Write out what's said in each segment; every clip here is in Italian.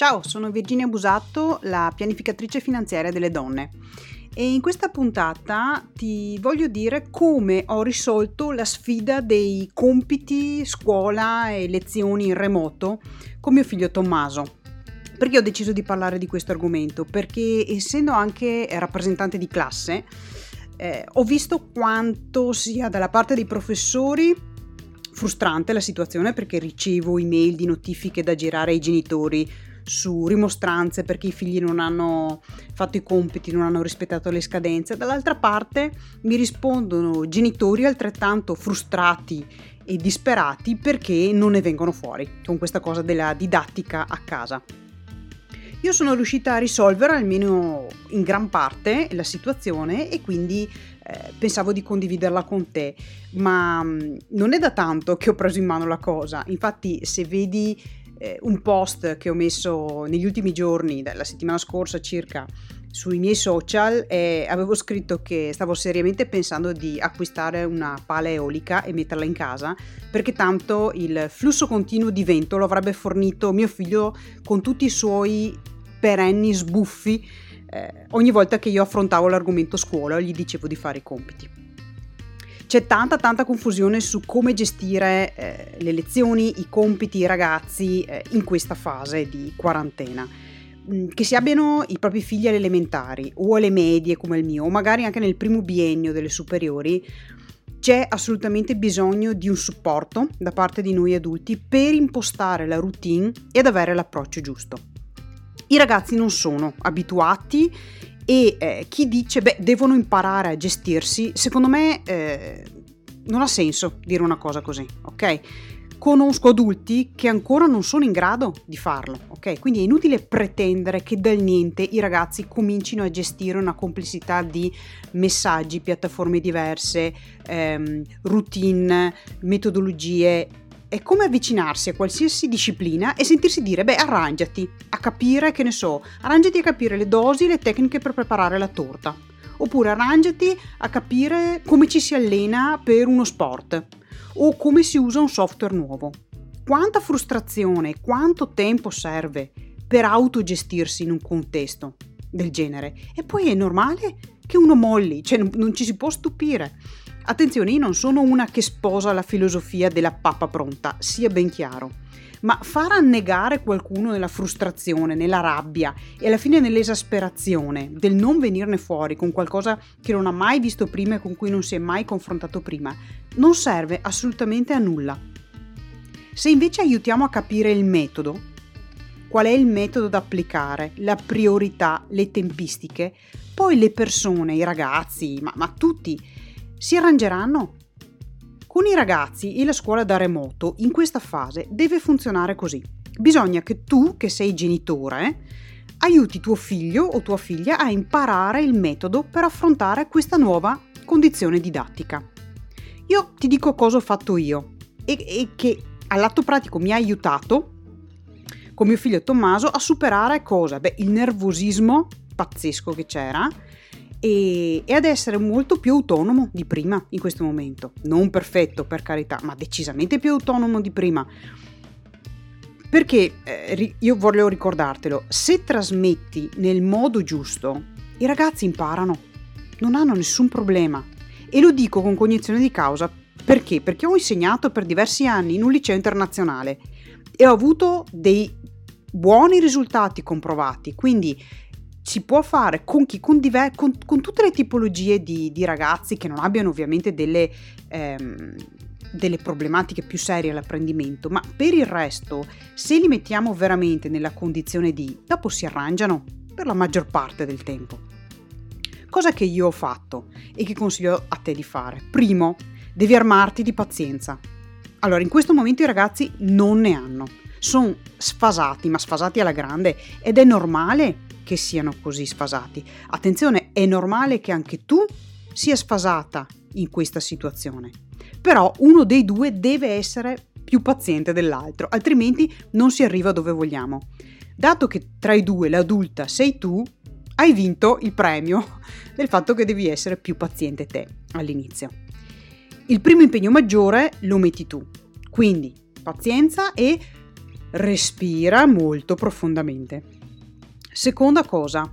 Ciao, sono Virginia Busatto, la pianificatrice finanziaria delle donne e in questa puntata ti voglio dire come ho risolto la sfida dei compiti, scuola e lezioni in remoto con mio figlio Tommaso. Perché ho deciso di parlare di questo argomento? Perché essendo anche rappresentante di classe, eh, ho visto quanto sia dalla parte dei professori frustrante la situazione perché ricevo email di notifiche da girare ai genitori su rimostranze perché i figli non hanno fatto i compiti, non hanno rispettato le scadenze. Dall'altra parte mi rispondono genitori altrettanto frustrati e disperati perché non ne vengono fuori con questa cosa della didattica a casa. Io sono riuscita a risolvere almeno in gran parte la situazione e quindi eh, pensavo di condividerla con te, ma mm, non è da tanto che ho preso in mano la cosa. Infatti, se vedi eh, un post che ho messo negli ultimi giorni, la settimana scorsa circa, sui miei social e avevo scritto che stavo seriamente pensando di acquistare una pala eolica e metterla in casa perché tanto il flusso continuo di vento lo avrebbe fornito mio figlio con tutti i suoi perenni sbuffi eh, ogni volta che io affrontavo l'argomento scuola gli dicevo di fare i compiti. C'è tanta tanta confusione su come gestire eh, le lezioni, i compiti, i ragazzi eh, in questa fase di quarantena. Mm, che si abbiano i propri figli alle elementari o alle medie come il mio, o magari anche nel primo biennio delle superiori, c'è assolutamente bisogno di un supporto da parte di noi adulti per impostare la routine ed avere l'approccio giusto. I ragazzi non sono abituati e eh, chi dice beh devono imparare a gestirsi, secondo me eh, non ha senso dire una cosa così, ok? Conosco adulti che ancora non sono in grado di farlo, ok? Quindi è inutile pretendere che dal niente i ragazzi comincino a gestire una complessità di messaggi, piattaforme diverse, ehm, routine, metodologie è come avvicinarsi a qualsiasi disciplina e sentirsi dire, beh, arrangiati a capire, che ne so, arrangiati a capire le dosi, le tecniche per preparare la torta. Oppure arrangiati a capire come ci si allena per uno sport o come si usa un software nuovo. Quanta frustrazione, quanto tempo serve per autogestirsi in un contesto del genere? E poi è normale che uno molli, cioè non ci si può stupire. Attenzione, io non sono una che sposa la filosofia della pappa pronta, sia ben chiaro. Ma far annegare qualcuno nella frustrazione, nella rabbia e alla fine nell'esasperazione del non venirne fuori con qualcosa che non ha mai visto prima e con cui non si è mai confrontato prima, non serve assolutamente a nulla. Se invece aiutiamo a capire il metodo, qual è il metodo da applicare, la priorità, le tempistiche, poi le persone, i ragazzi, ma, ma tutti, si arrangeranno. Con i ragazzi e la scuola da remoto in questa fase deve funzionare così. Bisogna che tu, che sei genitore, aiuti tuo figlio o tua figlia a imparare il metodo per affrontare questa nuova condizione didattica. Io ti dico cosa ho fatto io e, e che all'atto pratico mi ha aiutato con mio figlio Tommaso a superare cosa? Beh, il nervosismo pazzesco che c'era e, e, ad essere molto più autonomo di prima in questo momento. Non perfetto per carità, ma decisamente più autonomo di prima. Perché eh, io voglio ricordartelo, se trasmetti nel modo giusto, i ragazzi imparano, non hanno nessun problema. E lo dico con cognizione di causa perché? Perché ho insegnato per diversi anni in un liceo internazionale e ho avuto dei buoni risultati comprovati, quindi si può fare con, chi, con, diver- con, con tutte le tipologie di, di, ragazzi che non abbiano ovviamente delle, ehm, delle problematiche più serie all'apprendimento, ma per il resto, se li mettiamo veramente nella condizione di, dopo si arrangiano per la maggior parte del tempo. Cosa che io ho fatto e che consiglio a te di fare? Primo, devi armarti di pazienza. Allora, in questo momento i ragazzi non ne hanno. Sono sfasati, ma sfasati alla grande ed è normale che siano così sfasati. Attenzione, è normale che anche tu sia sfasata in questa situazione. Però uno dei due deve essere più paziente dell'altro, altrimenti non si arriva dove vogliamo. Dato che tra i due l'adulta sei tu, hai vinto il premio del fatto che devi essere più paziente te all'inizio. Il primo impegno maggiore lo metti tu, quindi pazienza e respira molto profondamente. Seconda cosa,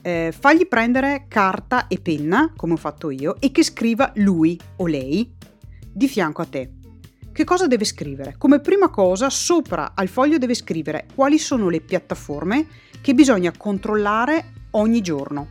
eh, fagli prendere carta e penna, come ho fatto io, e che scriva lui o lei di fianco a te. Che cosa deve scrivere? Come prima cosa, sopra al foglio deve scrivere quali sono le piattaforme che bisogna controllare ogni giorno.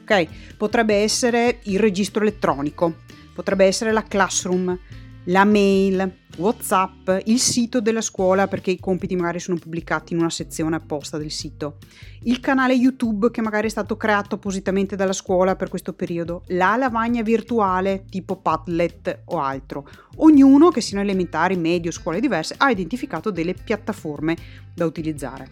Ok? Potrebbe essere il registro elettronico, potrebbe essere la classroom, la mail, WhatsApp, il sito della scuola perché i compiti magari sono pubblicati in una sezione apposta del sito, il canale YouTube che magari è stato creato appositamente dalla scuola per questo periodo, la lavagna virtuale tipo Padlet o altro. Ognuno, che siano elementari, medio, scuole diverse, ha identificato delle piattaforme da utilizzare.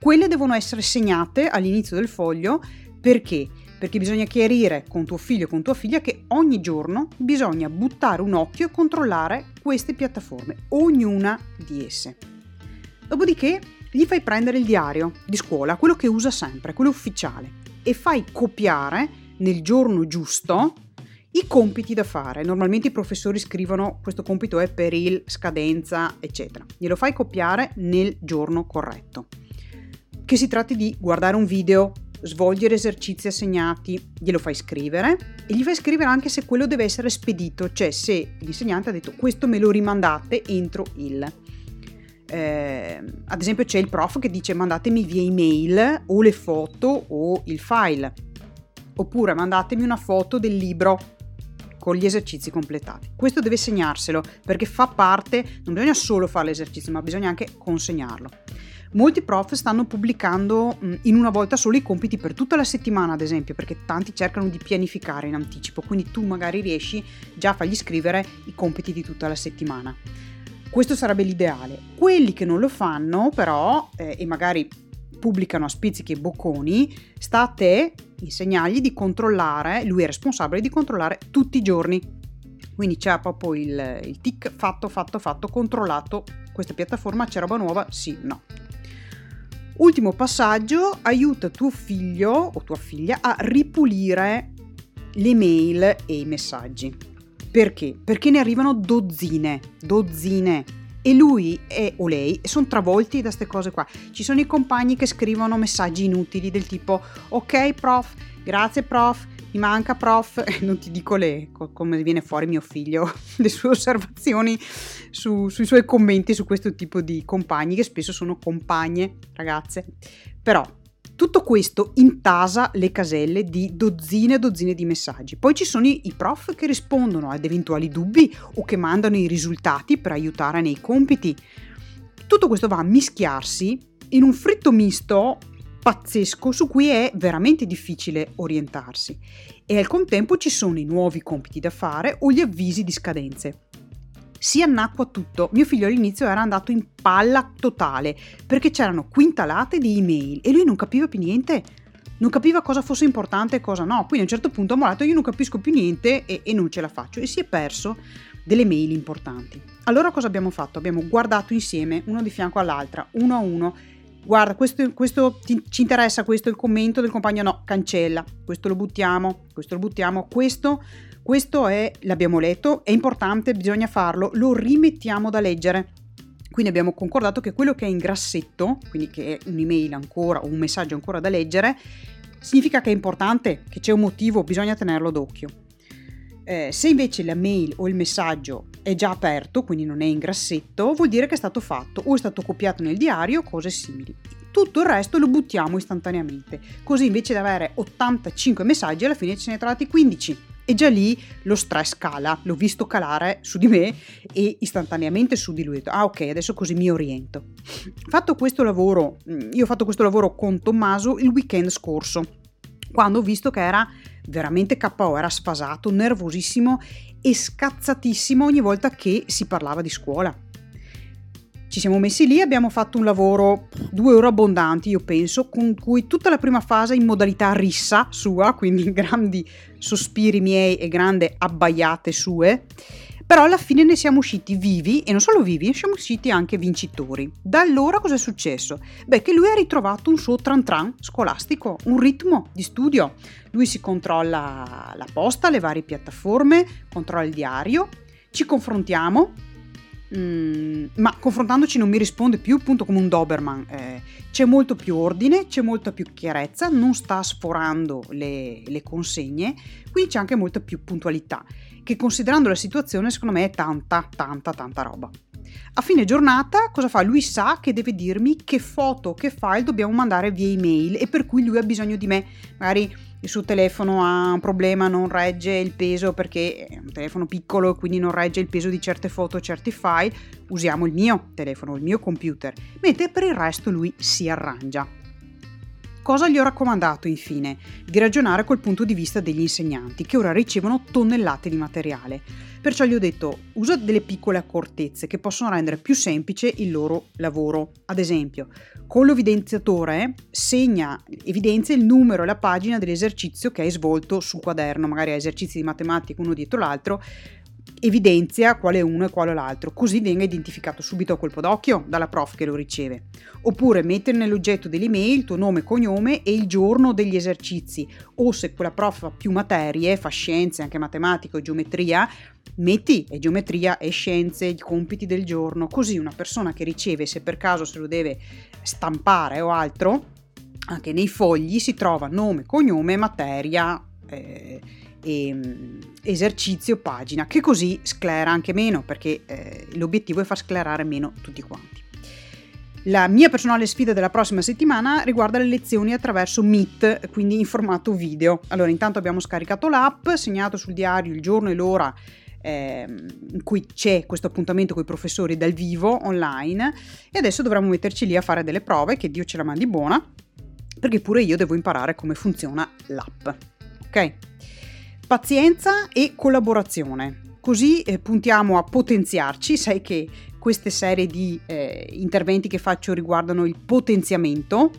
Quelle devono essere segnate all'inizio del foglio perché? Perché bisogna chiarire con tuo figlio o con tua figlia che ogni giorno bisogna buttare un occhio e controllare queste piattaforme, ognuna di esse. Dopodiché gli fai prendere il diario di scuola, quello che usa sempre, quello ufficiale, e fai copiare nel giorno giusto i compiti da fare. Normalmente i professori scrivono questo compito è per il scadenza, eccetera. Glielo fai copiare nel giorno corretto. Che si tratti di guardare un video, svolgere esercizi assegnati, glielo fai scrivere e gli fai scrivere anche se quello deve essere spedito, cioè se l'insegnante ha detto questo me lo rimandate entro il. Eh, ad esempio c'è il prof che dice mandatemi via email o le foto o il file, oppure mandatemi una foto del libro con gli esercizi completati. Questo deve segnarselo perché fa parte, non bisogna solo fare l'esercizio, ma bisogna anche consegnarlo. Molti prof stanno pubblicando in una volta solo i compiti per tutta la settimana, ad esempio, perché tanti cercano di pianificare in anticipo, quindi tu magari riesci già a fargli scrivere i compiti di tutta la settimana. Questo sarebbe l'ideale. Quelli che non lo fanno, però, eh, e magari pubblicano a spizzichi e bocconi, sta a te insegnargli di controllare, lui è responsabile di controllare tutti i giorni. Quindi c'è proprio il, il tic fatto, fatto, fatto, controllato questa piattaforma, c'è roba nuova? Sì, no. Ultimo passaggio, aiuta tuo figlio o tua figlia a ripulire le mail e i messaggi. Perché? Perché ne arrivano dozzine, dozzine. E lui e, o lei sono travolti da queste cose qua. Ci sono i compagni che scrivono messaggi inutili del tipo ok prof, grazie prof, mi manca prof, non ti dico le, come viene fuori mio figlio, le sue osservazioni su, sui suoi commenti su questo tipo di compagni che spesso sono compagne, ragazze. Però tutto questo intasa le caselle di dozzine e dozzine di messaggi. Poi ci sono i, prof che rispondono ad eventuali dubbi o che mandano i risultati per aiutare nei compiti. Tutto questo va a mischiarsi in un fritto misto pazzesco su cui è veramente difficile orientarsi e al contempo ci sono i nuovi compiti da fare o gli avvisi di scadenze. Si annacqua tutto. Mio figlio all'inizio era andato in palla totale perché c'erano quintalate di email e lui non capiva più niente. Non capiva cosa fosse importante e cosa no. Quindi a un certo punto ha mollato, io non capisco più niente e, e non ce la faccio. E si è perso delle mail importanti. Allora cosa abbiamo fatto? Abbiamo guardato insieme, uno di fianco all'altra, uno a uno, guarda, questo, questo ti, ci interessa questo, il commento del compagno no, cancella, questo lo buttiamo, questo lo buttiamo, questo, questo è, l'abbiamo letto, è importante, bisogna farlo, lo rimettiamo da leggere. Quindi abbiamo concordato che quello che è in grassetto, quindi che è un'email ancora o un messaggio ancora da leggere, significa che è importante, che c'è un motivo, bisogna tenerlo d'occhio. Eh, se invece la mail o il messaggio è già aperto, quindi non è in grassetto, vuol dire che è stato fatto o è stato copiato nel diario, cose simili. Tutto il resto lo buttiamo istantaneamente, così invece di avere 85 messaggi alla fine ce ne trovati 15 e già lì lo stress cala, l'ho visto calare su di me e istantaneamente su di lui. Ah ok, adesso così mi oriento. Fatto questo lavoro, mm, io ho fatto questo lavoro con Tommaso il weekend scorso, quando ho visto che era veramente KO, era sfasato, nervosissimo e scazzatissimo ogni volta che si parlava di scuola. Ci siamo messi lì, abbiamo fatto un lavoro due ore abbondanti, io penso, con cui tutta la prima fase in modalità rissa sua, quindi grandi sospiri miei e grandi abbaiate sue, però alla fine ne siamo usciti vivi e non solo vivi, siamo usciti anche vincitori. Da allora cosa è successo? Beh, che lui ha ritrovato un suo tran tran scolastico, un ritmo di studio. Lui si controlla la posta, le varie piattaforme, controlla il diario, ci confrontiamo, mm, ma confrontandoci non mi risponde più appunto come un Doberman. Eh, c'è molto più ordine, c'è molta più chiarezza, non sta sforando le, le consegne, quindi c'è anche molta più puntualità, che considerando la situazione secondo me è tanta, tanta, tanta roba. A fine giornata cosa fa? Lui sa che deve dirmi che foto, che file dobbiamo mandare via email e per cui lui ha bisogno di me. Magari il suo telefono ha un problema, non regge il peso perché è un telefono piccolo e quindi non regge il peso di certe foto, certi file. Usiamo il mio telefono, il mio computer, mentre per il resto lui si arrangia. Cosa gli ho raccomandato infine? Di ragionare col punto di vista degli insegnanti che ora ricevono tonnellate di materiale. Perciò gli ho detto usa delle piccole accortezze che possono rendere più semplice il loro lavoro. Ad esempio, con l'evidenziatore segna, evidenzia il numero e la pagina dell'esercizio che hai svolto sul quaderno, magari esercizi di matematica uno dietro l'altro, evidenzia quale uno e quale l'altro, così venga identificato subito a colpo d'occhio dalla prof che lo riceve. Oppure mettere nell'oggetto dell'email il tuo nome cognome e il giorno degli esercizi, o se quella prof fa più materie, fa scienze, anche matematica o geometria, metti e geometria e scienze, i compiti del giorno, così una persona che riceve, se per caso se lo deve stampare o altro, anche nei fogli si trova nome, cognome, materia. Eh, e, ehm, esercizio pagina, che così sclera anche meno, perché eh, l'obiettivo è far sclerare meno tutti quanti. La mia personale sfida della prossima settimana riguarda le lezioni attraverso Meet, quindi in formato video. Allora, intanto abbiamo scaricato l'app, segnato sul diario il giorno e l'ora eh, in cui c'è questo appuntamento con i professori dal vivo online e adesso dovremo metterci lì a fare delle prove, che Dio ce la mandi buona, perché pure io devo imparare come funziona l'app. Ok? Pazienza e collaborazione. Così eh, puntiamo a potenziarci, sai che queste serie di eh, interventi che faccio riguardano il potenziamento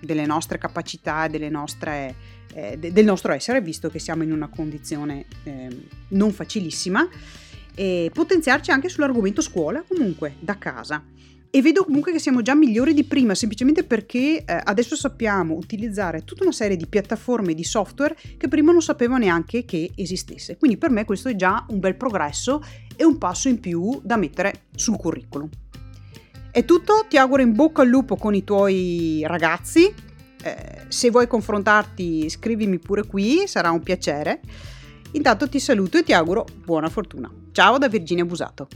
delle nostre capacità, delle nostre, eh, de- del nostro essere, visto che siamo in una condizione ehm, non facilissima, e potenziarci anche sull'argomento scuola, comunque da casa e vedo comunque che siamo già migliori di prima, semplicemente perché eh, adesso sappiamo utilizzare tutta una serie di piattaforme di software che prima non sapevo neanche che esistesse. Quindi per me questo è già un bel progresso e un passo in più da mettere sul curriculum. È tutto, ti auguro in bocca al lupo con i tuoi ragazzi. Eh, se vuoi confrontarti, scrivimi pure qui, sarà un piacere. Intanto ti saluto e ti auguro buona fortuna. Ciao da Virginia Busato.